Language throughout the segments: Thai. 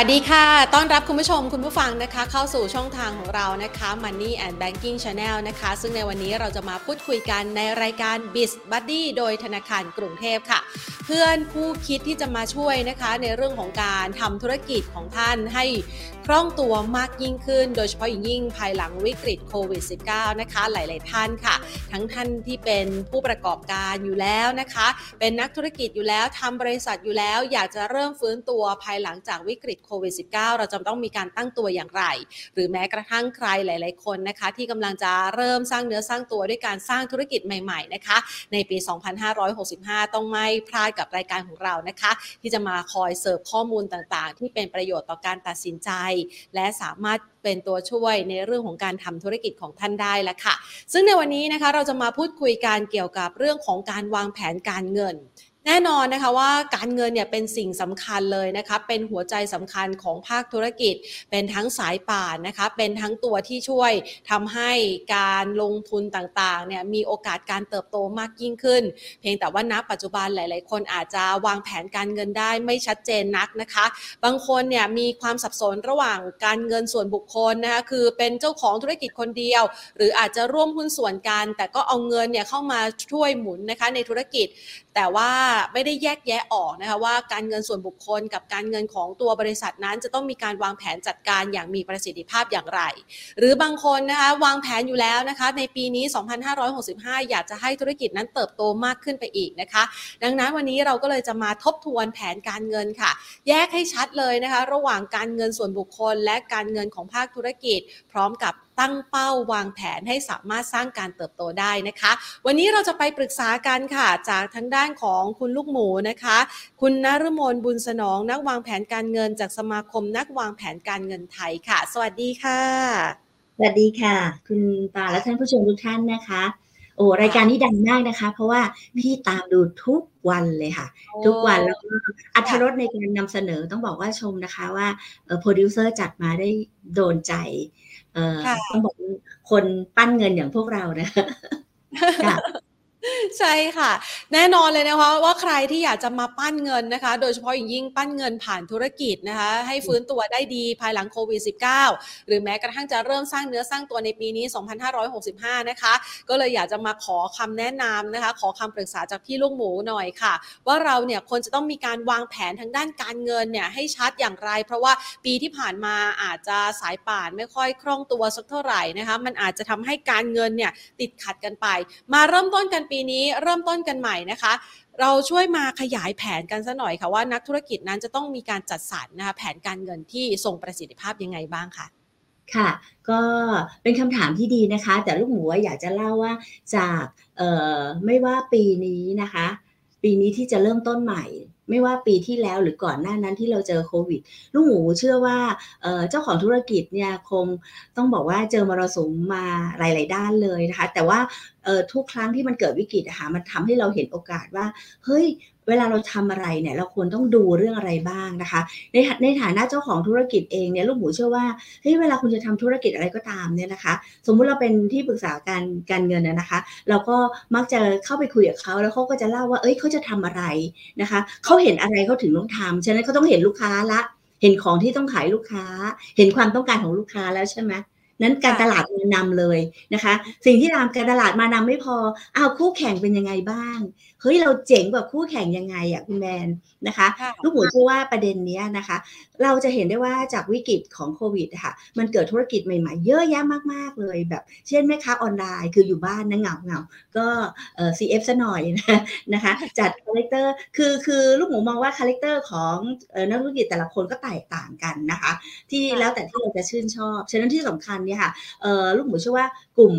สวัสดีค่ะ ต้อนรับคุณผู้ชมคุณผู้ฟังนะคะ เข้าสู่ช่องทางของเรานะคะ Money and Banking Channel นะคะ ซึ่งในวันนี้เราจะมาพูดคุยกันในรายการ Biz Buddy โดยธนาคารกรุงเทพค่ะ เพื่อนผู้คิดที่จะมาช่วยนะคะในเรื่องของการทำธุรกิจของท่านให้ คล่องตัวมากยิ่งขึ้น โดยเฉพาะอย่างยิ่งภายหลังวิกฤตโควิด -19 นะคะ หลาย ๆ ท่านค่ะ ทั้งท่านที่เป็นผู้ประกอบการอยู่แล้วนะคะ เป็นนักธุรกิจอยู่แล้วทำบริษัทอยู่แล้ว อยากจะเริ่มฟื้นตัวภายหลังจากวิกฤตโควิด -19 เราจะต้องมีการตั้งตัวอย่างไร หรือแม้กระทั่งใครหลาย ๆ คนนะคะ ที่กำลังจะเริ่มสร้างเนื้อสร้างตัวด้วยการสร้างธุรกิจใหม่ ๆ นะคะ ในปี 2565 ต้องไม่พลาดกับรายการของเรานะคะ ที่จะมาคอยเสิร์ฟข้อมูลต่าง ๆ ที่เป็นประโยชน์ต่อการตัดสินใจและสามารถเป็นตัวช่วยในเรื่องของการทำธุรกิจของท่านได้แล้วค่ะ ซึ่งในวันนี้นะคะเราจะมาพูดคุยกันเกี่ยวกับเรื่องของการวางแผนการเงิน แน่นอนนะคะว่าการเงินเนี่ยเป็นสิ่งสำคัญเลยนะคะเป็นหัวใจสำคัญของภาคธุรกิจ เป็นทั้งสายป่านนะคะเป็นทั้งตัวที่ช่วยทำให้การลงทุนต่างๆเนี่ยมีโอกาสการเติบโตมากยิ่งขึ้น เพียงแต่ว่าณปัจจุบันหลาย ๆ คนอาจจะวางแผนการเงินได้ไม่ชัดเจนนักนะคะ บางคนเนี่ยมีความสับสนระหว่างการเงินส่วนบุคคลนะคะคือเป็นเจ้าของธุรกิจคนเดียว หรืออาจจะร่วมหุ้นส่วนกัน แต่ก็เอาเงินเนี่ยเข้ามาช่วยหมุนนะคะในธุรกิจ แต่ว่าไม่ได้แยกแยะออกนะคะว่าการเงินส่วนบุคคลกับการเงินของตัวบริษัทนั้น จะต้องมีการวางแผนจัดการอย่างมีประสิทธิภาพอย่างไร หรือบางคนนะคะวางแผนอยู่แล้วนะคะในปีนี้ 2565 อยากจะให้ธุรกิจนั้นเติบโตมากขึ้นไปอีกนะคะ ดังนั้นวันนี้เราก็เลยจะมาทบทวนแผนการเงินค่ะ แยกให้ชัดเลยนะคะ ระหว่างการเงินส่วนบุคคล และการเงินของภาคธุรกิจ พร้อมกับ ตั้งเป้าวางแผนให้สามารถสร้างการเติบโตได้นะคะ วันนี้เราจะไปปรึกษากันค่ะ จากทั้งด้านของคุณลูกหมูนะคะ คุณนฤมลบุญสนอง นักวางแผนการเงินจากสมาคมนักวางแผนการเงินไทยค่ะ สวัสดีค่ะ สวัสดีค่ะ คุณปาและท่านผู้ชมทุกท่านนะคะโอ้รายการนี้ดังมากนะคะ เพราะว่าพี่ตามดูทุกวันเลยค่ะ ทุกวันแล้วก็อัธรสในการนำเสนอต้องบอกว่าชมนะคะว่าโปรดิวเซอร์จัดมาได้โดนใจเอ่อ ต้องบอกคนปั้นเงินอย่างพวกเรานะคะ ใช่ค่ะ แน่นอนเลยนะคะว่าใครที่อยากจะมาปั้นเงินนะคะ โดยเฉพาะอย่างยิ่งปั้นเงินผ่านธุรกิจนะคะ ให้ฟื้นตัวได้ดีภายหลังโควิด -19 หรือแม้กระทั่งจะเริ่มสร้างเนื้อสร้างตัวในปีนี้ 2565 นะคะ ก็เลยอยากจะมาขอคำแนะนำนะคะ ขอคำปรึกษาจากพี่ลูกหมูหน่อยค่ะ ว่าเราเนี่ยควรจะต้องมีการวางแผนทางด้านการเงินเนี่ยให้ชัดอย่างไร เพราะว่าปีที่ผ่านมาอาจจะสายป่านไม่ค่อยคล่องตัวสักเท่าไหร่นะคะ มันอาจจะทำให้การเงินเนี่ยติดขัดกันไป มาเริ่มต้นกันปีนี้เริ่มต้นกันใหม่นะคะ เราช่วยมาขยายแผนกันซะหน่อยค่ะว่านักธุรกิจนั้นจะต้องมีการจัดสรรนะคะแผนการเงินที่ทรงประสิทธิภาพยังไงบ้างคะค่ะ ก็เป็นคำถามที่ดีนะคะ แต่ลูกหมูอยากจะเล่าว่าจากไม่ว่าปีนี้นะคะ ปีนี้ที่จะเริ่มต้นใหม่ ไม่ว่าปีที่แล้วหรือก่อนหน้านั้นที่เราเจอโควิด ลูกหมูเชื่อว่าเจ้าของธุรกิจเนี่ยคงต้องบอกว่าเจอมรสุมมาหลาย ๆ ด้านเลยนะคะ แต่ว่า ทุกครั้งที่มันเกิดวิกฤตอะคะมันทำให้เราเห็นโอกาสว่า เฮ้ย เวลาเราทำอะไรเนี่ย เราควรต้องดูเรื่องอะไรบ้างนะคะ ในในฐานะเจ้าของธุรกิจเองเนี่ยลูกหมูเชื่อว่าเฮ้ยเวลาคุณจะทำธุรกิจอะไรก็ตามเนี่ยนะคะ สมมุติเราเป็นที่ปรึกษาการการเงินนะคะ เราก็มักจะเข้าไปคุยกับเขาแล้วเขาก็จะเล่าว่าเอ้ยเขาจะทำอะไรนะคะเขาเห็นอะไรเขาถึงต้องทำฉะนั้นเขาต้องเห็นลูกค้าละ เห็นของที่ต้องขายลูกค้า เห็นความต้องการของลูกค้าแล้วใช่ไหม นั้นการตลาดมานำเลยนะคะ สิ่งที่ตามการตลาดมานำไม่พออ้าวคู่แข่งเป็นยังไงบ้างเฮ้ยเราเจ๋งกว่าคู่แข่งยังไงอะคุณแมนนะคะลูกหมูเชื่อว่าประเด็นนี้นะคะ เราจะเห็นได้ว่าจากวิกฤตของโควิดค่ะมันเกิดธุรกิจใหม่ๆ เยอะแยะมากๆเลย แบบเช่นแม่ค้าออนไลน์คืออยู่บ้านนะเหงาเหงาก็เอ่อ CF ซะหน่อยนะคะจัด character คือคือลูกหมูมองว่า character ของนักธุรกิจแต่ละคนก็แตกต่างกันนะคะ ที่แล้วแต่ที่เราจะชื่นชอบ ฉะนั้นที่สำคัญเนี่ยค่ะลูกหมูเชื่อว่ากลุ่ม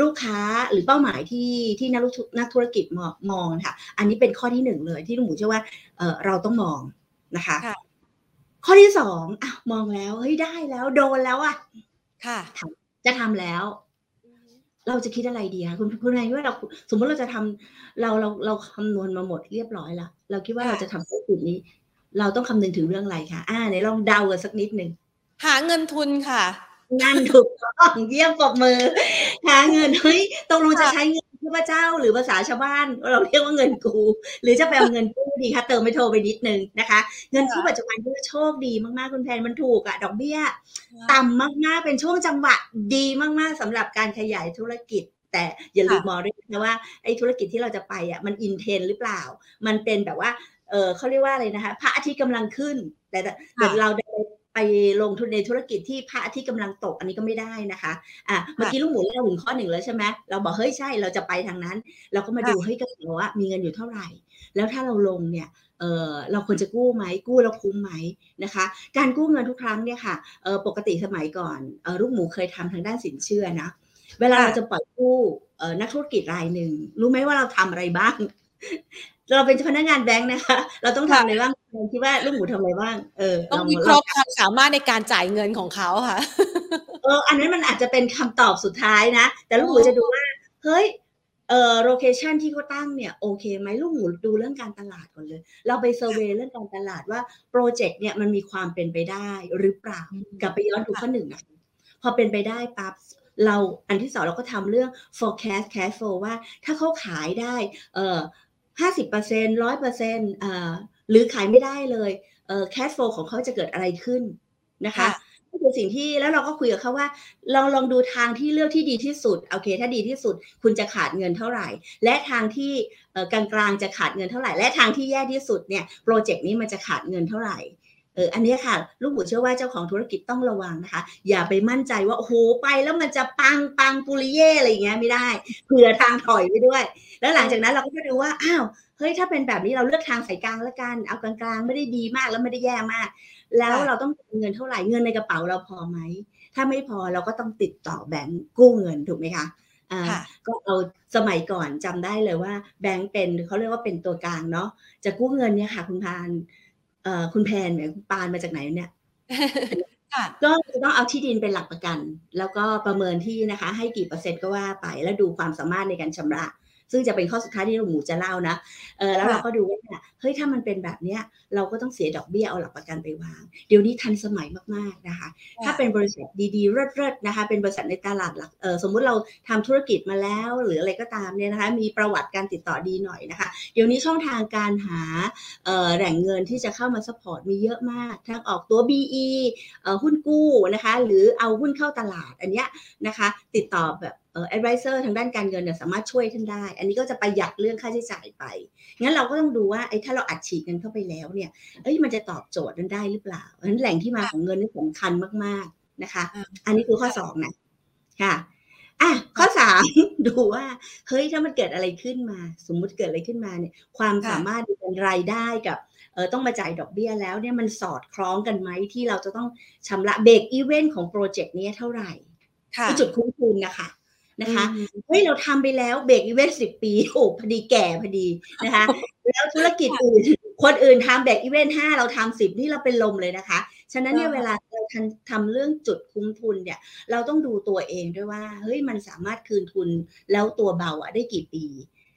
ลูกค้าหรือเป้าหมายที่ที่นักนักธุรกิจมองมองค่ะ อันนี้เป็นข้อที่หนึ่งเลยที่ลุงหมูเชื่อว่าเออเราต้องมองนะคะ ข้อที่สองอะมองแล้วเฮ้ยได้แล้วโดนแล้วอะค่ะจะทำแล้ว เราจะคิดอะไรดีคะคุณคุณนายว่าเราสมมติเราจะทำเราเราเราคำนวณมาหมดเรียบร้อยแล้วเราคิดว่าเราจะทำธุรกิจนี้ เราต้องคำนึงถึงเรื่องอะไรคะอ่าไหนลองเดากันสักนิดหนึ่งหาเงินทุนค่ะ งานถูกต้องเยี่ยมปรบมือหาเงินเฮ้ยตกลงจะใช้เงินเพื่ทพเจ้าหรือภาษาชาวบ้าน เราเรียกว่าเงินกู หรือจะไปเอาเงินกู้ดีคะเติมไม่โทรไปนิดนึงนะคะ เงินกู้ปัจจุบันก็โชคดีมากๆคุณแพนมันถูกอะดอกเบี้ย ต่ำมากๆเป็นช่วงจังหวะดีมากๆสำหรับการขยายธุรกิจแต่อย่าลืมมองด้วยนะว่าไอ้ธุรกิจที่เราจะไปอะมันอินเทนหรือเปล่า มันเป็นแบบว่าเออเขาเรียกว่าอะไรนะคะพระอาทิตย์กำลังขึ้น แต่แต่เราได้ ไปลงทุนในธุรกิจที่พระอาทิตย์กำลังตกอันนี้ก็ไม่ได้นะคะอะเมื่อกี้ลูกหมูเล่าถึงข้อหนึ่งแล้วใช่ไหมเราบอกเฮ้ยใช่เราจะไปทางนั้น เราก็มาดูเฮ้ยกระเป๋าว่ามีเงินอยู่เท่าไหร่ แล้วถ้าเราลงเนี่ยเออเราควรจะกู้ไหมกู้แล้วคุ้มไหมนะคะ การกู้เงินทุกครั้งเนี่ยค่ะเออปกติสมัยก่อนเออลูกหมูเคยทำทางด้านสินเชื่อนะเวลาเราจะปล่อยกู้เออนักธุรกิจรายหนึ่งรู้ไหมว่าเราทำอะไรบ้าง เราเป็นพนักงานแบงค์นะคะ เราต้องทำอะไรบ้าง คิดว่าลูกหมูทำอะไรบ้าง เออ ต้องมีครบความสามารถในการจ่ายเงินของเขาค่ะ เออ อันนั้นมันอาจจะเป็นคำตอบสุดท้ายนะ แต่ลูกหมูจะดูว่า เฮ้ย เอ่อโลเคชันที่เขาตั้งเนี่ยโอเคไหมลูกหมูดูเรื่องการตลาดก่อนเลย เราไปเซอร์เวยเรื่องการตลาดว่าโปรเจกต์เนี่ยมันมีความเป็นไปได้หรือเปล่า กลับไปย้อนดูข้อหนึ่งนะพอเป็นไปได้ปั๊บเราอันที่สองเราก็ทำเรื่อง forecast cash flow ว่าถ้าเขาขายได้เอ่อห้าสิบเปอร์เซ็นร้อยเปอร์เซ็นต์ หรือขายไม่ได้เลยเอ่อ cash flow ของเขาจะเกิดอะไรขึ้นนะคะนี่คือสิ่งที่แล้วเราก็คุยกับเขาว่าลองลองดูทางที่เลือกที่ดีที่สุดโอเค ถ้าดีที่สุด คุณจะขาดเงินเท่าไหร่ และทางที่กลางๆจะขาดเงินเท่าไหร่ และทางที่แย่ที่สุดเนี่ยโปรเจกต์นี้มันจะขาดเงินเท่าไหร่ เอออันนี้ค่ะ ลูกหมูเชื่อว่าเจ้าของธุรกิจต้องระวังนะคะ อย่าไปมั่นใจว่าโอ้โหไปแล้วมันจะปังปังปุริเย่อะไรอย่างเงี้ยไม่ได้เผื่อทางถอยไปด้วย แล้วหลังจากนั้นเราก็จะดูว่าอ้าวเฮ้ยถ้าเป็นแบบนี้เราเลือกทางสายกลางแล้วกันเอากลางๆ ไม่ได้ดีมากแล้วไม่ได้แย่มาก แล้วเราต้องเงินเท่าไหร่เงินในกระเป๋าเราพอไหมถ้าไม่พอเราก็ต้องติดต่อแบงก์กู้เงินถูกไหมคะอ่าก็เอาสมัยก่อนจำได้เลยว่า แบงก์เป็นเขาเรียกว่าเป็นตัวกลางเนาะจะกู้เงินเนี่ยค่ะคุณพานเอ่อ คุณแพนเนี่ยปานมาจากไหนเนี่ยก็จะต้องเอาที่ดินเป็นหลักประกัน แล้วก็ประเมินที่นะคะ ให้กี่เปอร์เซ็นต์ก็ว่าไปแล้วดูความสามารถในการชำระ ซึ่งจะเป็นข้อสุดท้ายที่ลุงหมูจะเล่านะเออแล้วเราก็ดูว่าเฮ้ยถ้ามันเป็นแบบเนี้ยเราก็ต้องเสียดอกเบี้ยเอาหลักประกันไปวาง เดี๋ยวนี้ทันสมัยมากๆนะคะ ถ้าเป็นบริษัทดีๆเลิศๆนะคะ เป็นบริษัทในตลาดหลักเออสมมุติเราทำธุรกิจมาแล้ว หรืออะไรก็ตามเนี่ยนะคะมีประวัติการติดต่อดีหน่อยนะคะ เดี๋ยวนี้ช่องทางการหาแหล่งเงินที่จะเข้ามา support มีเยอะมากทั้งออกตัว BE หุ้นกู้นะคะ หรือเอาหุ้นเข้าตลาดอันเนี้ยนะคะติดต่อแบบเอ่อ advisor ทางด้านการเงินเนี่ยสามารถช่วยท่านได้ อันนี้ก็จะประหยัดเรื่องค่าใช้จ่ายไป งั้นเราก็ต้องดูว่าไอ้ถ้าเราอัดฉีดเงินเข้าไปแล้วเนี่ย เอ้ยมันจะตอบโจทย์นั้นได้หรือเปล่าเพราะฉะนั้นแหล่งที่มาของเงินนี่สำคัญมากๆนะคะ อันนี้คือข้อสองนะค่ะอะข้อสามดูว่าเฮ้ยถ้ามันเกิดอะไรขึ้นมา สมมุติเกิดอะไรขึ้นมาเนี่ยความสามารถในการรายได้กับเออต้องมาจ่ายดอกเบี้ยแล้วเนี่ยมันสอดคล้องกันไหมที่เราจะต้องชำระ break-even ของ project นี้เท่าไหร่ ที่จุดคุ้มทุนนะคะนะคะเฮ้ยเราทำไปแล้ว break-even สิบปีโอ้พอดีแก่พอดีนะคะ แล้วธุรกิจอื่นคนอื่นทำ break-even ห้าเราทำสิบนี่เราเป็นลมเลยนะคะ ฉะนั้นเนี่ยเวลาเราทำเรื่องจุดคุ้มทุนเนี่ย เราต้องดูตัวเองด้วยว่าเฮ้ยมันสามารถคืนทุนแล้วตัวเบาอะได้กี่ปี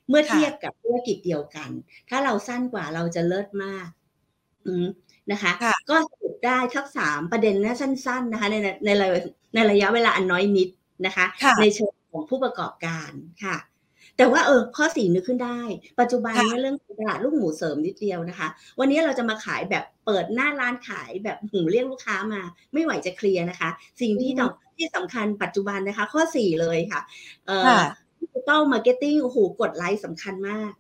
เมื่อเทียบกับธุรกิจเดียวกัน ถ้าเราสั้นกว่าเราจะเลิศมากอืม นะคะก็สรุปได้ทั้งสามประเด็นนะสั้น ๆนะคะในในในระยะเวลาอันน้อยนิดนะคะในเชิงของผู้ประกอบการค่ะ แต่ว่าเออข้อสี่นึกขึ้นได้ ปัจจุบันนี้เรื่องตลาดลูกหมูเสริมนิดเดียวนะคะ วันนี้เราจะมาขายแบบเปิดหน้าร้านขายแบบหูเรียกลูกค้ามา ไม่ไหวจะเคลียร์นะคะ สิ่งที่ต้องที่สำคัญปัจจุบันนะคะ ข้อสี่เลยค่ะเอ่อ digital marketing โอ้โหกดไลค์สำคัญมาก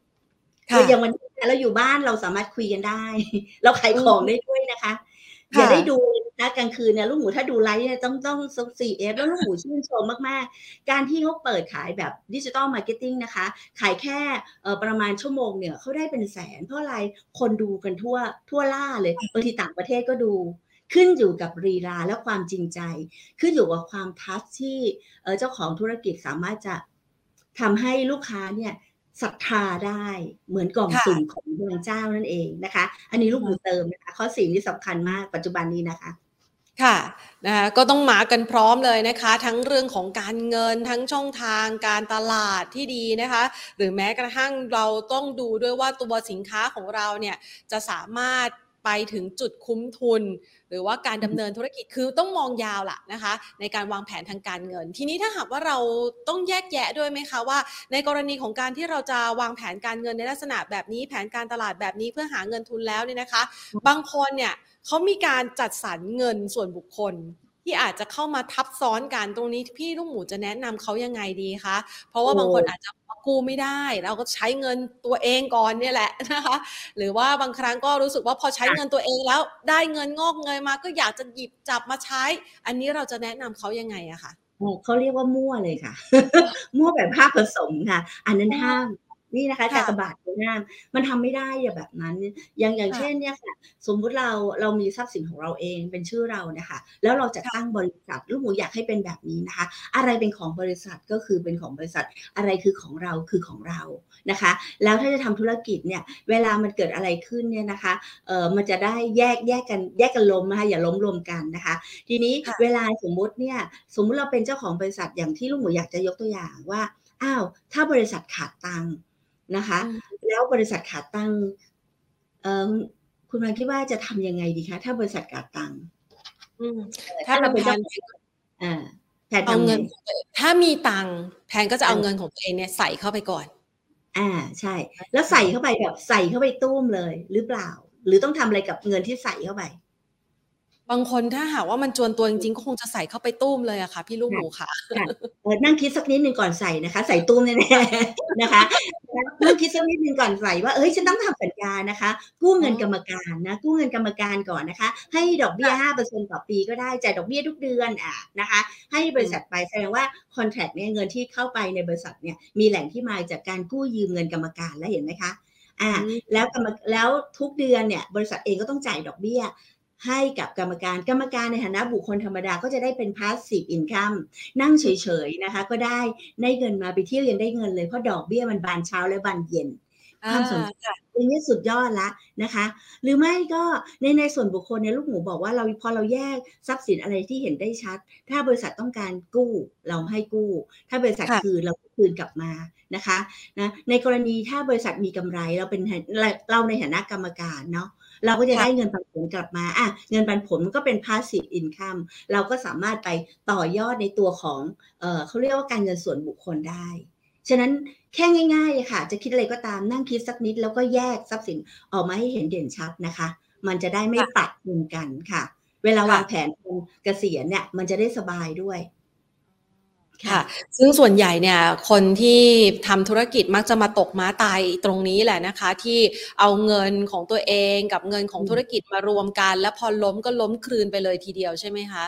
อย่างวันนี้ เราอยู่บ้านเราสามารถคุยกันได้ เราขายของได้ด้วยนะคะอย่าได้ดูนะกลางคืนเนี่ยลูกหมูถ้าดูไลฟ์เนี่ยต้องต้อง CF แล้วลูกหมูชื่นชมมากๆ การที่เขาเปิดขายแบบ digital marketing นะคะ ขายแค่ประมาณชั่วโมงเนี่ยเขาได้เป็นแสน เพราะอะไรคนดูกันทั่วทั่วล่าเลยบางทีต่างประเทศก็ดู ขึ้นอยู่กับรีลาและความจริงใจ ขึ้นอยู่กับความทัชที่เจ้าของธุรกิจสามารถจะทำให้ลูกค้าเนี่ย ศรัทธาได้เหมือนกล่องสุ่มของพระเจ้านั่นเองนะคะ อันนี้ลูกหมูเติมนะคะ ข้อสี่นี่สำคัญมากปัจจุบันนี้นะคะค่ะนะคะก็ต้องมากันพร้อมเลยนะคะ ทั้งเรื่องของการเงินทั้งช่องทางการตลาดที่ดีนะคะ หรือแม้กระทั่งเราต้องดูด้วยว่าตัวสินค้าของเราเนี่ยจะสามารถ ไปถึงจุดคุ้มทุน หรือว่าการดำเนินธุรกิจคือต้องมองยาวล่ะนะคะ ในการวางแผนทางการเงิน ทีนี้ถ้าหากว่าเราต้องแยกแยะด้วยไหมคะว่า ในกรณีของการที่เราจะวางแผนการเงินในลักษณะแบบนี้แผนการตลาดแบบนี้เพื่อหาเงินทุนแล้วเนี่ยนะคะ บางคนเนี่ยเขามีการจัดสรรเงินส่วนบุคคล ที่อาจจะเข้ามาทับซ้อนกันตรงนี้พี่ลูกหมูจะแนะนำเขายังไงดีคะ เพราะว่าบางคนอาจจะกู้ไม่ได้ เราก็ใช้เงินตัวเองก่อนเนี่ยแหละนะคะ หรือว่าบางครั้งก็รู้สึกว่าพอใช้เงินตัวเองแล้วได้เงินงอกเงยมาก็อยากจะหยิบจับมาใช้ อันนี้เราจะแนะนำเขายังไงอะคะเขาเรียกว่ามั่วเลยค่ะ มั่วแบบภาพผสมค่ะ อันนั้นห้าม นี่นะคะจากกระบาดตัวน้ามันทำไม่ได้อย่าแบบนั้น อย่างอย่างเช่นเนี่ยค่ะสมมุติเราเรามีทรัพย์สินของเราเองเป็นชื่อเรานะคะแล้วเราจะตั้งบริษัทลูกหมูอยากให้เป็นแบบนี้นะคะ อะไรเป็นของบริษัทก็คือเป็นของบริษัทอะไรคือของเราคือของเรานะคะ แล้วถ้าจะทำธุรกิจเนี่ยเวลามันเกิดอะไรขึ้นเนี่ยนะคะเออมันจะได้แยกแยกกันแยกกันล้มนะคะอย่าล้มรวมกันนะคะ ทีนี้เวลาสมมุติเนี่ยสมมุติเราเป็นเจ้าของบริษัทอย่างที่ลูกหมูอยากจะยกตัวอย่างว่าอ้าวถ้าบริษัทขาดตังค์ นะคะ แล้วบริษัทขาดตังค์คุณมาคิดว่าจะทำยังไงดีคะ ถ้าบริษัทขาดตังค์ถ้าเราเป็นอ่าแทนเอาเงิน ถ้ามีตังค์แทนก็จะเอาเงินของตัวเองเนี่ยใส่เข้าไปก่อน อ่าใช่ แล้วใส่เข้าไปแบบใส่เข้าไปตุ้มเลย หรือเปล่า หรือต้องทำอะไรกับเงินที่ใส่เข้าไป บางคนถ้าหากว่ามันจวนตัวจริงๆก็คงจะใส่เข้าไปตุ้มเลยอะค่ะ พี่ลูกหมูค่ะนั่งคิดสักนิดหนึ่งก่อนใส่นะคะ ใส่ตุ้มแน่ๆนะคะนั่งคิดสักนิดหนึ่งก่อนใส่ว่าเอ้ยฉันต้องทำสัญญานะคะ กู้เงินกรรมการนะกู้เงินกรรมการก่อนนะคะ ให้ดอกเบี้ยห้าเปอร์เซ็นต่อปีก็ได้จ่ายดอกเบี้ยทุกเดือนอะนะคะ ให้บริษัทไปแสดงว่าคอนแทคเนี่ยเงินที่เข้าไปในบริษัทเนี่ยมีแหล่งที่มาจากการกู้ยืมเงินกรรมการแล้วเห็นไหมคะอ่าแล้วกรรมแล้วทุกเดือนเนี่ยบริษัทเองก็ต้องจ่ายดอกเบี้ย ให้กับกรรมการกรรมการในฐานะบุคคลธรรมดาก็จะได้เป็น passive income นั่งเฉยๆนะคะ ก็ได้ได้เงินมาไปเที่ยวยังได้เงินเลยเพราะดอกเบี้ยมันบานเช้าและบานเย็นความสนใจอย่างนี้สุดยอดละนะคะ หรือไม่ก็ในในส่วนบุคคลเนี่ยลูกหมูบอกว่าเราพอเราแยกทรัพย์สินอะไรที่เห็นได้ชัด ถ้าบริษัทต้องการกู้เราให้กู้ ถ้าบริษัทคืนเราคืนกลับมา นะคะนะในกรณีถ้าบริษัทมีกำไรเราเป็นเราในฐานะกรรมการเนาะเราก็จะได้เงินปันผลกลับมาอะเงินปันผลมันก็เป็น passive income เราก็สามารถไปต่อยอดในตัวของเออเขาเรียกว่าการเงินส่วนบุคคลได้ ฉะนั้นแค่ง่ายๆค่ะ จะคิดอะไรก็ตามนั่งคิดสักนิด แล้วก็แยกทรัพย์สินออกมาให้เห็นเด่นชัดนะคะ มันจะได้ไม่ปัดมุนกันค่ะ เวลาวางแผนเกษียณเนี่ยมันจะได้สบายด้วย ค่ะ ซึ่งส่วนใหญ่เนี่ยคนที่ทำธุรกิจมักจะมาตกม้าตายตรงนี้แหละนะคะ ที่เอาเงินของตัวเองกับเงินของธุรกิจมารวมกัน แล้วพอล้มก็ล้มคลืนไปเลยทีเดียวใช่ไหมคะ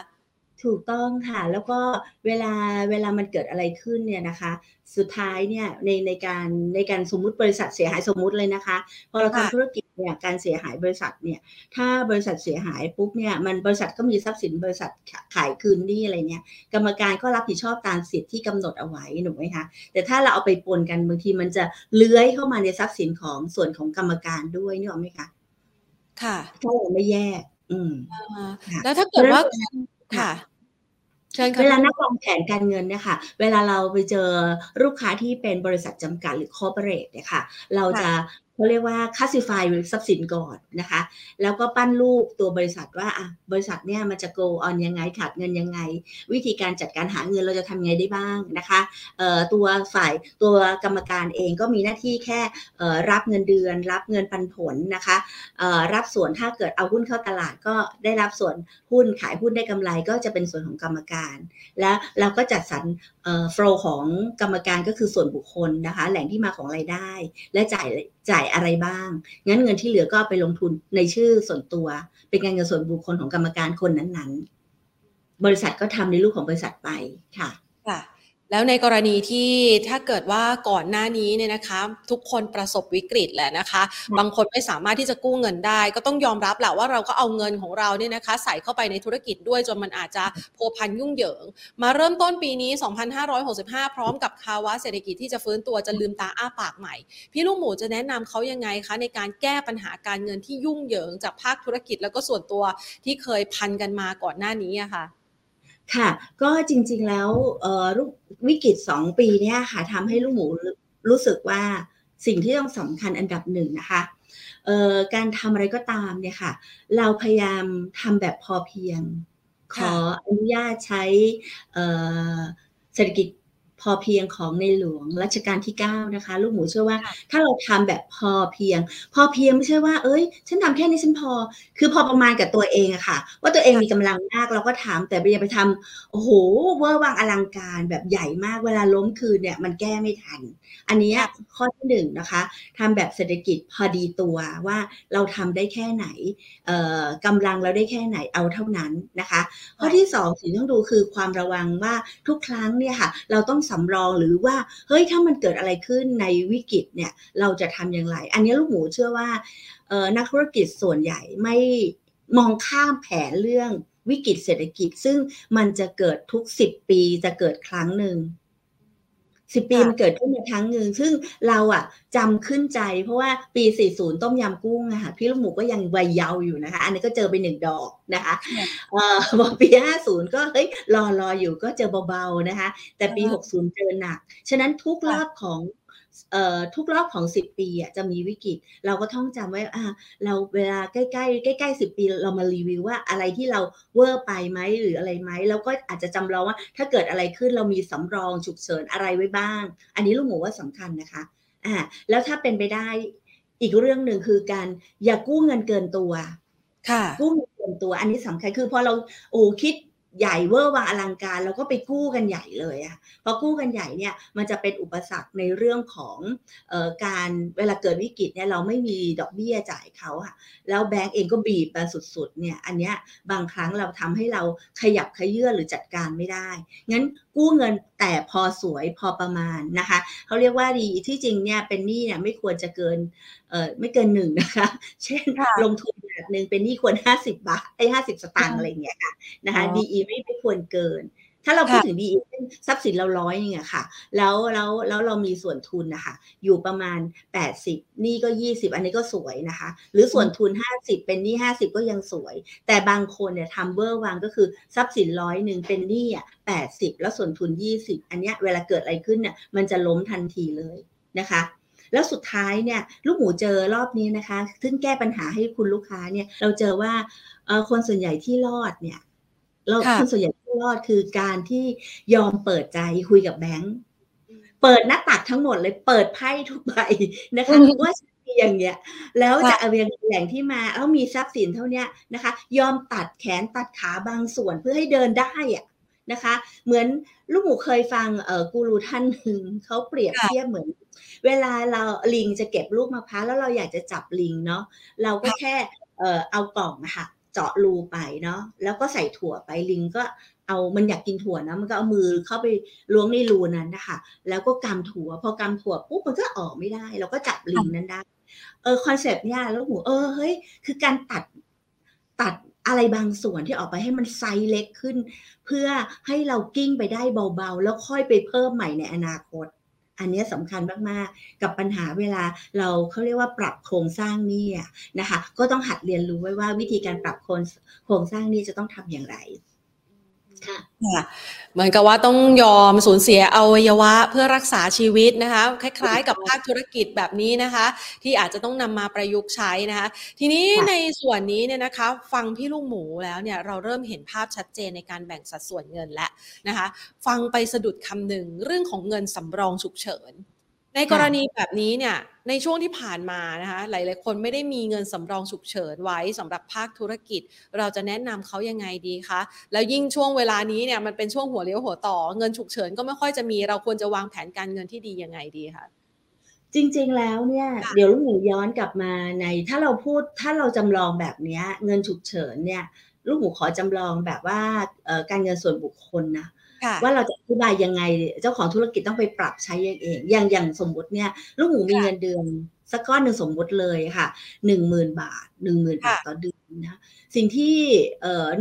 ถูกต้องค่ะ แล้วก็เวลาเวลามันเกิดอะไรขึ้นเนี่ยนะคะ สุดท้ายเนี่ยในในการในการสมมุติบริษัทเสียหายสมมุติเลยนะคะพอเราทำธุรกิจเนี่ยการเสียหายบริษัทเนี่ยถ้าบริษัทเสียหายปุ๊บเนี่ยมันบริษัทก็มีทรัพย์สินบริษัทขายคืนนี่อะไรเนี่ยกรรมการก็รับผิดชอบตามสิทธิ์ที่กำหนดเอาไว้หนูไหมคะแต่ถ้าเราเอาไปปนกันบางทีมันจะเลื้อยเข้ามาในทรัพย์สินของส่วนของกรรมการด้วยนี่หรอไหมคะค่ะถ้าเราไม่แยก อืมแล้วถ้าเกิดว่าค่ะ เวลานักวางแผนการเงินเนี่ยค่ะ เวลาเราไปเจอลูกค้าที่เป็นบริษัทจำกัดหรือคอร์เปอเรทเนี่ยค่ะ เราจะเขาเรียกว่าคัสซิฟายทรัพย์สินก่อนนะคะ แล้วก็ปั้นรูปตัวบริษัทว่าอะบริษัทเนี่ยมันจะโกออนยังไงขาดเงินยังไง วิธีการจัดการหาเงินเราจะทำไงได้บ้างนะคะเอ่อตัวฝ่ายตัวกรรมการเองก็มีหน้าที่แค่เอ่อรับเงินเดือน รับเงินปันผลนะคะเอ่อรับส่วนถ้าเกิดเอาหุ้นเข้าตลาดก็ได้รับส่วนหุ้นขายหุ้นได้กำไรก็จะเป็นส่วนของกรรมการ แล้วเราก็จัดสรรเอ่อโฟลของกรรมการก็คือส่วนบุคคลนะคะ แหล่งที่มาของรายได้ และจ่ายจ่ายอะไรบ้าง งั้นเงินที่เหลือก็ไปลงทุนในชื่อส่วนตัว เป็นการเงินส่วนบุคคลของกรรมการคนนั้นๆ บริษัทก็ทำในรูปของบริษัทไปค่ะ แล้วในกรณีที่ถ้าเกิดว่าก่อนหน้านี้เนี่ยนะคะ ทุกคนประสบวิกฤตแหละนะคะ บางคนไม่สามารถที่จะกู้เงินได้ ก็ต้องยอมรับแหละว่าเราก็เอาเงินของเราเนี่ยนะคะ ใส่เข้าไปในธุรกิจด้วยจนมันอาจจะโพพันยุ่งเหยิง มาเริ่มต้นปีนี้ 2565 พร้อมกับภาวะเศรษฐกิจที่จะฟื้นตัวจะลืมตาอ้าปากใหม่ พี่ลูกหมูจะแนะนำเขายังไงคะในการแก้ปัญหาการเงินที่ยุ่งเหยิงจากภาคธุรกิจแล้วก็ส่วนตัวที่เคยพันกันมาก่อนหน้านี้อะค่ะ ค่ะ ก็จริงๆแล้วเอ่อวิกฤตสองปีเนี่ยค่ะทำให้ลูกหมูรู้สึกว่าสิ่งที่ต้องสำคัญอันดับหนึ่งนะคะการทำอะไรก็ตามเนี่ยค่ะ เราพยายามทำแบบพอเพียง ขออนุญาตใช้เศรษฐกิจ พอเพียงของในหลวงรัชกาลที่9นะคะ ลูกหมูเชื่อว่า ถ้าเราทำแบบพอเพียง พอเพียงไม่ใช่ว่า เอ้ย ฉันทำแค่นี้ฉันพอ คือพอประมาณกับตัวเองอะค่ะ ว่าตัวเองมีกำลังมากเราก็ทำแต่อย่าไปทำโอ้โหเวอร์วังอลังการแบบใหญ่มากเวลาล้มคืนเนี่ยมันแก้ไม่ทัน อันนี้ข้อที่หนึ่งนะคะทำแบบเศรษฐกิจพอดีตัวว่าเราทำได้แค่ไหนกำลังเราได้แค่ไหนเอาเท่านั้นนะคะ ข้อที่สองสิ่งที่ต้องดูคือความระวังว่าทุกครั้งเนี่ยค่ะ เราต้องสำรองหรือว่าเฮ้ยถ้ามันเกิดอะไรขึ้นในวิกฤตเนี่ยเราจะทำอย่างไร อันนี้ลูกหมูเชื่อว่านักธุรกิจส่วนใหญ่ไม่มองข้ามแผนเรื่องวิกฤตเศรษฐกิจ ซึ่งมันจะเกิดทุกสิบปีจะเกิดครั้งหนึ่ง สิบปีมันเกิดขึ้นมาครั้งหนึ่งซึ่งเราอะจำขึ้นใจ เพราะว่าปี 40 ต้มยำกุ้งอะค่ะพี่ลูกหมูก็ยังวัยเยาว์อยู่นะคะ อันนี้ก็เจอไปหนึ่งดอกนะคะเอ่อปี 50 ก็เฮ้ยรอรออยู่ก็เจอเบาๆนะคะ แต่ปี 60 เจอหนัก ฉะนั้นทุกรอบของ ทุกรอบของสิบปีอะจะมีวิกฤต เราก็ท่องจำไว้อ่าเราเวลาใกล้ ๆ ใกล้ๆสิบปีเรามารีวิวว่าอะไรที่เราเวอร์ไปไหมหรืออะไรไหมเราก็อาจจะจำลองว่า ถ้าเกิดอะไรขึ้นเรามีสำรองฉุกเฉินอะไรไว้บ้าง อันนี้ลูกหมูว่าสำคัญนะคะอ่าแล้วถ้าเป็นไปได้อีกเรื่องหนึ่งคือการอย่ากู้เงินเกินตัว ค่ะ กู้เงินเกินตัว อันนี้สำคัญคือพอเราโอ้คิด ใหญ่เวอร์วังอลังการ แล้วก็ไปกู้กันใหญ่เลยอะพอกู้กันใหญ่เนี่ยมันจะเป็นอุปสรรคในเรื่องของออการเวลาเกิดวิกฤตเนี่ยเราไม่มีดอกเบี้ยจ่ายเขาอะแล้วแบงก์เองก็บีบมาสุดๆเนี่ยอันเนี้ยบางครั้งเราทำให้เราขยับขยื่นหรือจัดการไม่ได้ งั้นกู้เงินแต่พอสวยพอประมาณนะคะเขาเรียกว่าดีที่จริงเนี่ยเป็นหนี้เนี่ยไม่ควรจะเกินเออไม่เกินหนึ่งนะคะ เช่นลงทุนแบบ หนึ่งเป็นหนี้ควรห้าสิบบาทไอ้ห้าสิบสตางค์อะไรเงี้ยค่ะนะคะดีไม่ไม่ควรเกิน ถ้าเราพูดถึงดีทรัพย์สินเราร้อยเนี่ยค่ะ แล้วแล้วแล้วเรามีส่วนทุนนะคะอยู่ประมาณแปดสิบนี่ก็ยี่สิบอันนี้ก็สวยนะคะ หรือส่วนทุนห้าสิบเป็นนี่ห้าสิบก็ยังสวย แต่บางคนเนี่ยทำเบอร์วางก็คือทรัพย์สินร้อยหนึ่งเป็นนี่อะแปดสิบแล้วส่วนทุนยี่สิบอันเนี้ยเวลาเกิดอะไรขึ้นเนี่ยมันจะล้มทันทีเลยนะคะ แล้วสุดท้ายเนี่ยลูกหมูเจอรอบนี้นะคะ ซึ่งแก้ปัญหาให้คุณลูกค้าเนี่ยเราเจอว่าคนส่วนใหญ่ที่รอดเนี่ยเราคนส่วนใหญ่ที่รอดคือการที่ยอมเปิดใจคุยกับแบงค์เปิดหน้าตักทั้งหมดเลยเปิดไพ่ทุกใบนะคะว่าอย่างเงี้ยแล้วจะเอาเรียงแหล่งที่มาแล้วมีทรัพย์สินเท่านี้นะคะ ยอมตัดแขนตัดขาบางส่วนเพื่อให้เดินได้อะ นะคะ เหมือนลูกหมูเคยฟังเอ่อกูรูท่านหนึ่งเขาเปรียบเทียบเหมือน เวลาเราลิงจะเก็บลูกมะพร้าวแล้วเราอยากจะจับลิงเนาะเราก็แค่เอ่อเอากล่องนะคะเจาะรูไปเนาะแล้วก็ใส่ถั่วไปลิงก็เอามันอยากกินถั่วนะมันก็เอามือเข้าไปล้วงในรูนั้นนะคะแล้วก็กำถั่ว พอกำถั่วปุ๊บมันก็ออกไม่ได้ เราก็จับลิงนั้นได้เออ concept เนี่ยลูกหมูเออเฮ้ยคือการตัดตัด อะไรบางส่วนที่ออกไปให้มันไซส์เล็กขึ้น เพื่อให้เรากิ้งไปได้เบาๆ แล้วค่อยไปเพิ่มใหม่ในอนาคต อันนี้สำคัญมากๆ กับปัญหาเวลาเราเขาเรียกว่าปรับโครงสร้างนี่นะคะ ก็ต้องหัดเรียนรู้ไว้ว่าวิธีการปรับโครงสร้างนี่จะต้องทำอย่างไร ค่ะเหมือนกับว่าต้องยอมสูญเสียอวัยวะเพื่อรักษาชีวิตนะคะ คล้าย ๆ กับภาคธุรกิจแบบนี้นะคะ ที่อาจจะต้องนำมาประยุกต์ใช้นะคะ ทีนี้ในส่วนนี้เนี่ยนะคะ ฟังพี่ลุงหมูแล้วเนี่ยเราเริ่มเห็นภาพชัดเจนในการแบ่งสัดส่วนเงินแล้วนะคะ ฟังไปสะดุดคำหนึ่งเรื่องของเงินสำรองฉุกเฉิน ในกรณีแบบนี้เนี่ยในช่วงที่ผ่านมานะคะหลาย ๆ คนไม่ได้มีเงินสำรองฉุกเฉินไว้สำหรับภาคธุรกิจ เราจะแนะนำเขายังไงดีคะแล้วยิ่งช่วงเวลานี้เนี่ยมันเป็นช่วงหัวเลี้ยวหัวต่อ เงินฉุกเฉินก็ไม่ค่อยจะมีเราควรจะวางแผนการเงินที่ดียังไงดีคะจริง ๆ แล้วเนี่ยเดี๋ยวลูกหมูย้อนกลับมาในถ้าเราพูดถ้าเราจำลองแบบนี้เงินฉุกเฉินเนี่ยลูกหมูขอจำลองแบบว่าการเงินส่วนบุคคลนะ ว่าเราจะอธิบายยังไงเจ้าของธุรกิจต้องไปปรับใช้เองอย่างอย่างสมมติเนี่ย ลูกหมูมีเงินเดือนสักก้อนหนึ่งสมมติเลยค่ะหนึ่งหมื่นบาทหนึ่งหมื่นบาทต่อเดือนนะสิ่งที่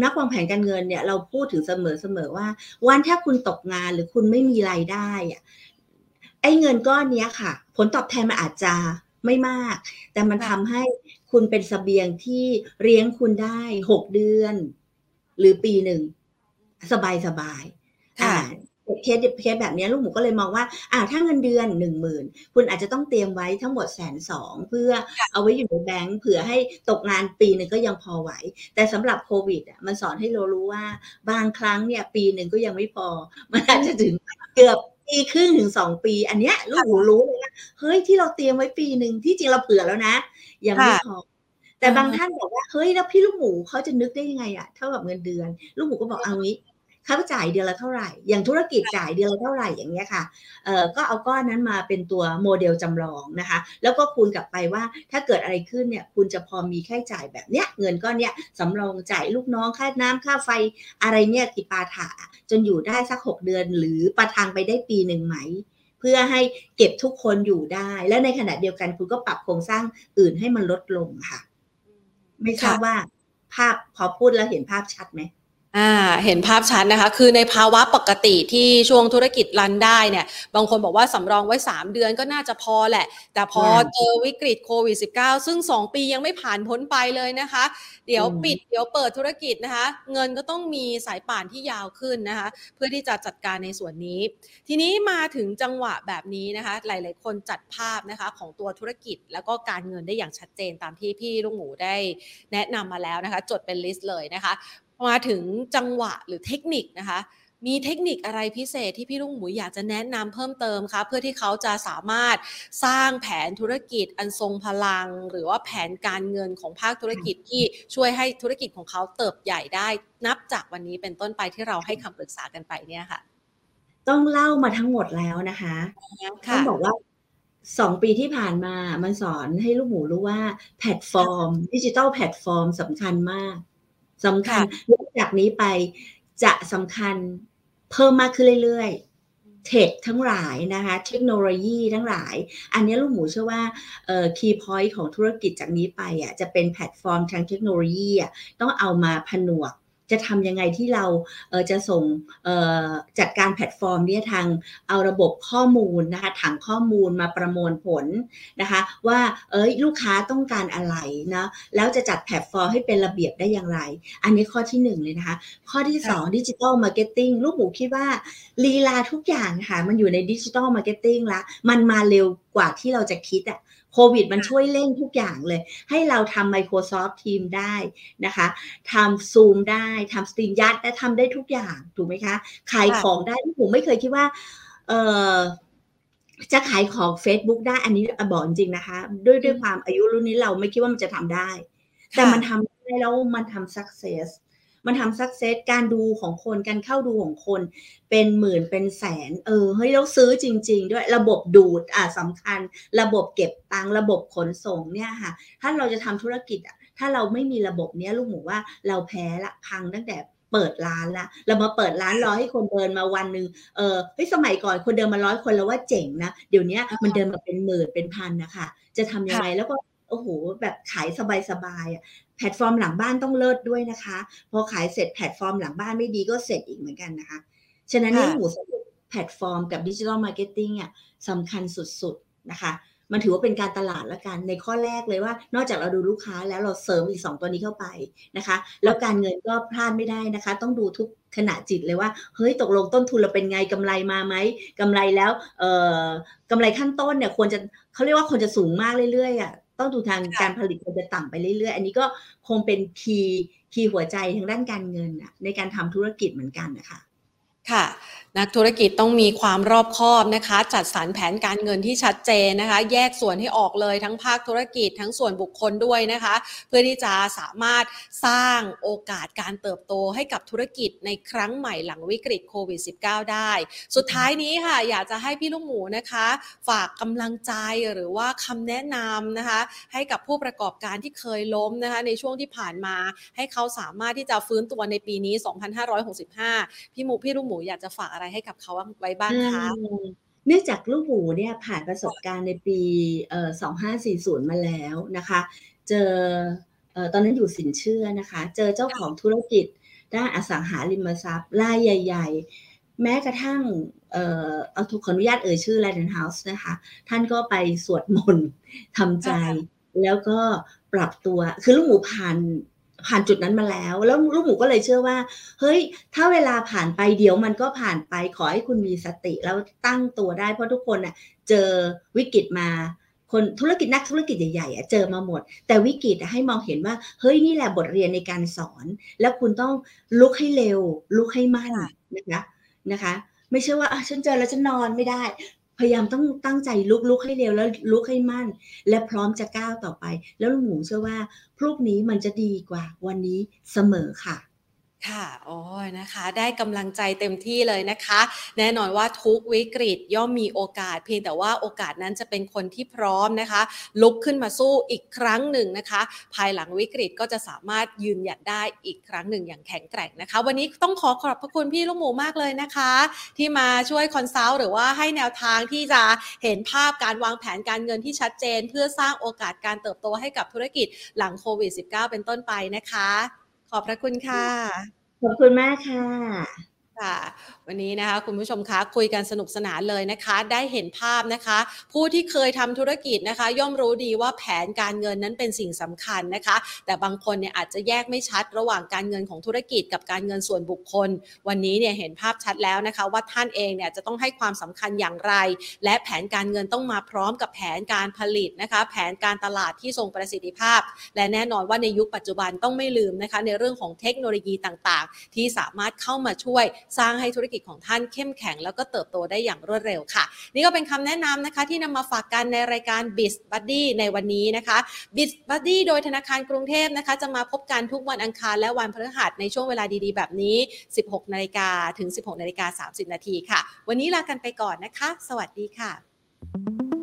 นักวางแผนการเงินเนี่ยเราพูดถึงเสมอเสมอว่า วันถ้าคุณตกงานหรือคุณไม่มีรายได้อะไอ้เงินก้อนนี้ค่ะ ผลตอบแทนมันอาจจะไม่มาก แต่มันทำให้คุณเป็นสเสบียงที่เลี้ยงคุณได้หกเดือน หรือปีหนึ่งสบายสบายอ่า เคสเคสแบบนี้ลูกหมูก็เลยมองว่าอ่าถ้าเงินเดือนหนึ่งหมื่นคุณอาจจะต้องเตรียมไว้ทั้งหมดแสนสองเพื่อเอาไว้อยู่ในแบงก์เผื่อให้ตกงานปีหนึ่งก็ยังพอไหว แต่สำหรับโควิดอะมันสอนให้เรารู้ว่าบางครั้งเนี่ยปีหนึ่งก็ยังไม่พอ มันอาจจะถึงเกือบปีครึ่งถึงสองปี อันเนี้ยลูกหมูรู้เลยว่าเฮ้ยที่เราเตรียมไว้ปีหนึ่งที่จริงเราเผื่อแล้วนะ ยังไม่พอแต่บางท่านบอกว่าเฮ้ยแล้วพี่ลูกหมูเขาจะนึกได้ยังไงอะเท่ากับเงินเดือน ลูกหมูก็บอกเอางี้ เขาจ่ายเดือนละเท่าไหร่ อย่างธุรกิจจ่ายเดือนละเท่าไหร่อย่างเงี้ยค่ะเอ่อก็เอาก้อนนั้นมาเป็นตัวโมเดลจำลองนะคะ แล้วก็คูณกลับไปว่าถ้าเกิดอะไรขึ้นเนี่ยคุณจะพอมีค่าใช้จ่ายแบบเนี้ยเงินก้อนเนี้ยสำรองจ่ายลูกน้องค่าน้ำค่าไฟอะไรเนี่ยติปาถาจนอยู่ได้สักหกเดือน หรือประทังไปได้ปีหนึ่งไหมเพื่อให้เก็บทุกคนอยู่ได้ และในขณะเดียวกันคุณก็ปรับโครงสร้างอื่นให้มันลดลงค่ะ ไม่ทราบว่าภาพพอพูดแล้วเห็นภาพชัดไหม อ่าเห็นภาพชัดนะคะ คือในภาวะปกติที่ช่วงธุรกิจรันได้เนี่ย บางคนบอกว่าสำรองไว้ 3 เดือนก็น่าจะพอแหละ แต่พอเจอวิกฤตโควิด -19 ซึ่ง 2 ปียังไม่ผ่านพ้นไปเลยนะคะ เดี๋ยวปิดเดี๋ยวเปิดธุรกิจนะคะ เงินก็ต้องมีสายป่านที่ยาวขึ้นนะคะ เพื่อที่จะจัดการในส่วนนี้ ทีนี้มาถึงจังหวะแบบนี้นะคะ หลาย ๆ คนจัดภาพนะคะของตัวธุรกิจแล้วก็การเงินได้อย่างชัดเจนตามที่พี่ลุงหมูได้แนะนำมาแล้วนะคะ จดเป็นลิสต์เลยนะคะ มาถึงจังหวะหรือเทคนิคนะคะ มีเทคนิคอะไรพิเศษที่พี่ลุงหมูอยากจะแนะนำเพิ่มเติมคะเพื่อที่เขาจะสามารถสร้างแผนธุรกิจอันทรงพลัง หรือว่าแผนการเงินของภาคธุรกิจที่ช่วยให้ธุรกิจของเขาเติบใหญ่ได้ นับจากวันนี้เป็นต้นไปที่เราให้คำปรึกษากันไปเนี่ยค่ะ ต้องเล่ามาทั้งหมดแล้วนะคะต้องบอกว่าสองปีที่ผ่านมามันสอนให้ลูกหมูรู้ว่า platform digital platform สำคัญมาก สำคัญจากนี้ไปจะสำคัญเพิ่มมากขึ้นเรื่อยๆ tech ทั้งหลายนะคะ เทคโนโลยีทั้งหลาย อันนี้ลูกหมูเชื่อว่าเอ่อ key point ของธุรกิจจากนี้ไปอะจะเป็นแพลตฟอร์มทางเทคโนโลยีอะต้องเอามาผนวก จะทำยังไงที่เราเจะส่งจัดการแพลตฟอร์มเนี่ยทางเอาระบบข้อมูลนะคะถังข้อมูลมาประมวลผลนะคะว่าเอ้ยลูกค้าต้องการอะไรนะแล้วจะจัดแพลตฟอร์มให้เป็นระเบียบได้อย่างไร อันนี้ข้อที่หนึ่งเลยนะคะ ข้อที่สอง digital marketing ลูกหมูคิดว่าลีลาทุกอย่างค่ะมันอยู่ใน digital marketing ละมันมาเร็วกว่าที่เราจะคิดอะโควิดมันช่วยเร่งทุกอย่างเลย ให้เราทำ Microsoft Team ได้นะคะทำ Zoom ได้ทำ StreamYard และทำได้ทุกอย่าง ถูกไหมคะ ขายของได้ผมไม่เคยคิดว่า เออจะขายของ Facebook ได้อันนี้บอกจริงนะคะ ด้วยด้วยความอายุรุ่นนี้เราไม่คิดว่ามันจะทำได้ แต่มันทำได้แล้วมันทำ success มันทำสักเซสการดูของคนการเข้าดูของคน เป็นหมื่นเป็นแสน เออเฮ้ยเราซื้อจริง ๆ ด้วยระบบดูดอะสำคัญ ระบบเก็บตังระบบขนส่งเนี่ยค่ะ ถ้าเราจะทำธุรกิจอะถ้าเราไม่มีระบบเนี้ยลูกหมูว่าเราแพ้ละพังตั้งแต่เปิดร้านละเรามาเปิดร้านรอให้คนเดินมาวันหนึ่งเออเฮ้ยสมัยก่อนคนเดินมาร้อยคนแล้วว่าเจ๋งนะ เดี๋ยวนี้มันเดินมาเป็นหมื่นเป็นพันนะคะ จะทำยังไงแล้วก็ โอ้โหแบบขายสบายๆอะแพลตฟอร์มหลังบ้านต้องเลิศด้วยนะคะ พอขายเสร็จแพลตฟอร์มหลังบ้านไม่ดีก็เสร็จอีกเหมือนกันนะคะ ฉะนั้นลูกหมูสรุปแพลตฟอร์มกับ digital marketing อะสำคัญสุดๆนะคะมันถือว่าเป็นการตลาดละกันในข้อแรกเลยว่า นอกจากเราดูลูกค้าแล้วเราเสริมอีก 2 ตัวนี้เข้าไปนะคะ แล้วการเงินก็พลาดไม่ได้นะคะ ต้องดูทุกขณะจิตเลยว่า เฮ้ยตกลงต้นทุนเราเป็นไงกำไรมาไหมกำไรแล้วเอ่อกำไรขั้นต้นเนี่ยควรจะเขาเรียกว่าควรจะสูงมากเรื่อยๆอะ ต้องดูทางการผลิตมันจะต่ำไปเรื่อยๆ อันนี้ก็คงเป็นคีย์คีย์หัวใจทางด้านการเงินในการทำธุรกิจเหมือนกันนะคะค่ะนักธุรกิจต้องมีความรอบคอบนะคะ จัดสรรแผนการเงินที่ชัดเจนนะคะ แยกส่วนให้ออกเลยทั้งภาคธุรกิจทั้งส่วนบุคคลด้วยนะคะ เพื่อที่จะสามารถสร้างโอกาสการเติบโตให้กับธุรกิจในครั้งใหม่หลังวิกฤตโควิด -19 ได้ สุดท้ายนี้ค่ะ อยากจะให้พี่ลูกหมูนะคะ ฝากกำลังใจหรือว่าคำแนะนำนะคะ ให้กับผู้ประกอบการที่เคยล้มนะคะ ในช่วงที่ผ่านมา ให้เขาสามารถที่จะฟื้นตัวในปีนี้ 2565 พี่หมูพี่ลูกหมูอยากจะฝากอะไรให้กับเขาไว้บ้างคะเนื่องจากลูกหมูเนี่ยผ่านประสบการณ์ในปีเอ่อ2540 มาแล้วนะคะ เจอเอ่อตอนนั้นอยู่สินเชื่อนะคะ เจอเจ้าของธุรกิจด้านอสังหาริมทรัพย์รายใหญ่ ๆ แม้กระทั่งเอ่อเอาทุกขออนุญาตเอ่ยชื่อ l a n d House นะคะ ท่านก็ไปสวดมนต์ทำใจ แล้วก็ปรับตัว คือลูกหมูผ่าน ผ่านจุดนั้นมาแล้ว แล้วลูกหมูก็เลยเชื่อว่า เฮ้ย ถ้าเวลาผ่านไปเดี๋ยวมันก็ผ่านไปขอให้คุณมีสติแล้วตั้งตัวได้เพราะทุกคนอะเจอวิกฤตมาคนธุรกิจนักธุรกิจใหญ่ๆเจอมาหมด แต่วิกฤตให้มองเห็นว่า เฮ้ยนี่แหละบทเรียนในการสอน แล้วคุณต้องลุกให้เร็ว ลุกให้มั่นนะคะนะคะ ไม่ใช่ว่าฉันเจอแล้วฉันนอนไม่ได้ พยายามต้องตั้งใจลุกลุกให้เร็วแล้วลุกให้มั่น และพร้อมจะก้าวต่อไป แล้วลุงหมูเชื่อว่าพรุ่งนี้มันจะดีกว่าวันนี้เสมอค่ะ ค่ะโอ้ยนะคะ ได้กำลังใจเต็มที่เลยนะคะ แน่นอนว่าทุกวิกฤตย่อมมีโอกาส เพียงแต่ว่าโอกาสนั้นจะเป็นคนที่พร้อมนะคะ ลุกขึ้นมาสู้อีกครั้งหนึ่งนะคะ ภายหลังวิกฤตก็จะสามารถยืนหยัดได้อีกครั้งหนึ่งอย่างแข็งแกร่งนะคะ วันนี้ต้องขอขอบพระคุณพี่ลูกหมูมากเลยนะคะ ที่มาช่วยคอนซัลท์หรือว่าให้แนวทางที่จะเห็นภาพการวางแผนการเงินที่ชัดเจน เพื่อสร้างโอกาสการเติบโตให้กับธุรกิจหลังโควิด -19 เป็นต้นไปนะคะ ขอบพระคุณค่ะ ขอบคุณมากค่ะค่ะวันนี้นะคะคุณผู้ชมคะคุยกันสนุกสนานเลยนะคะ ได้เห็นภาพนะคะ ผู้ที่เคยทำธุรกิจนะคะ ย่อมรู้ดีว่าแผนการเงินนั้นเป็นสิ่งสำคัญนะคะ แต่บางคนเนี่ยอาจจะแยกไม่ชัดระหว่างการเงินของธุรกิจกับการเงินส่วนบุคคล วันนี้เนี่ยเห็นภาพชัดแล้วนะคะ ว่าท่านเองเนี่ยจะต้องให้ความสำคัญอย่างไร และแผนการเงินต้องมาพร้อมกับแผนการผลิตนะคะ แผนการตลาดที่ทรงประสิทธิภาพ และแน่นอนว่าในยุคปัจจุบันต้องไม่ลืมนะคะ ในเรื่องของเทคโนโลยีต่างๆ ที่สามารถเข้ามาช่วยสร้างให้ธุรกิจของท่านเข้มแข็ง แล้วก็เติบโตได้อย่างรวดเร็วค่ะ นี่ก็เป็นคำแนะนำนะคะที่นำมาฝากกันในรายการ b i z Buddy ในวันนี้นะคะ b i z Buddy โดยธนาคารกรุงเทพนะคะ จะมาพบกันทุกวันอังคารและวันพฤหัสในช่วงเวลาดีๆ แบบนี้ 16นาฬิกาถึง 16นาฬิกา30นาทีค่ะ วันนี้ลากันไปก่อนนะคะ สวัสดีค่ะ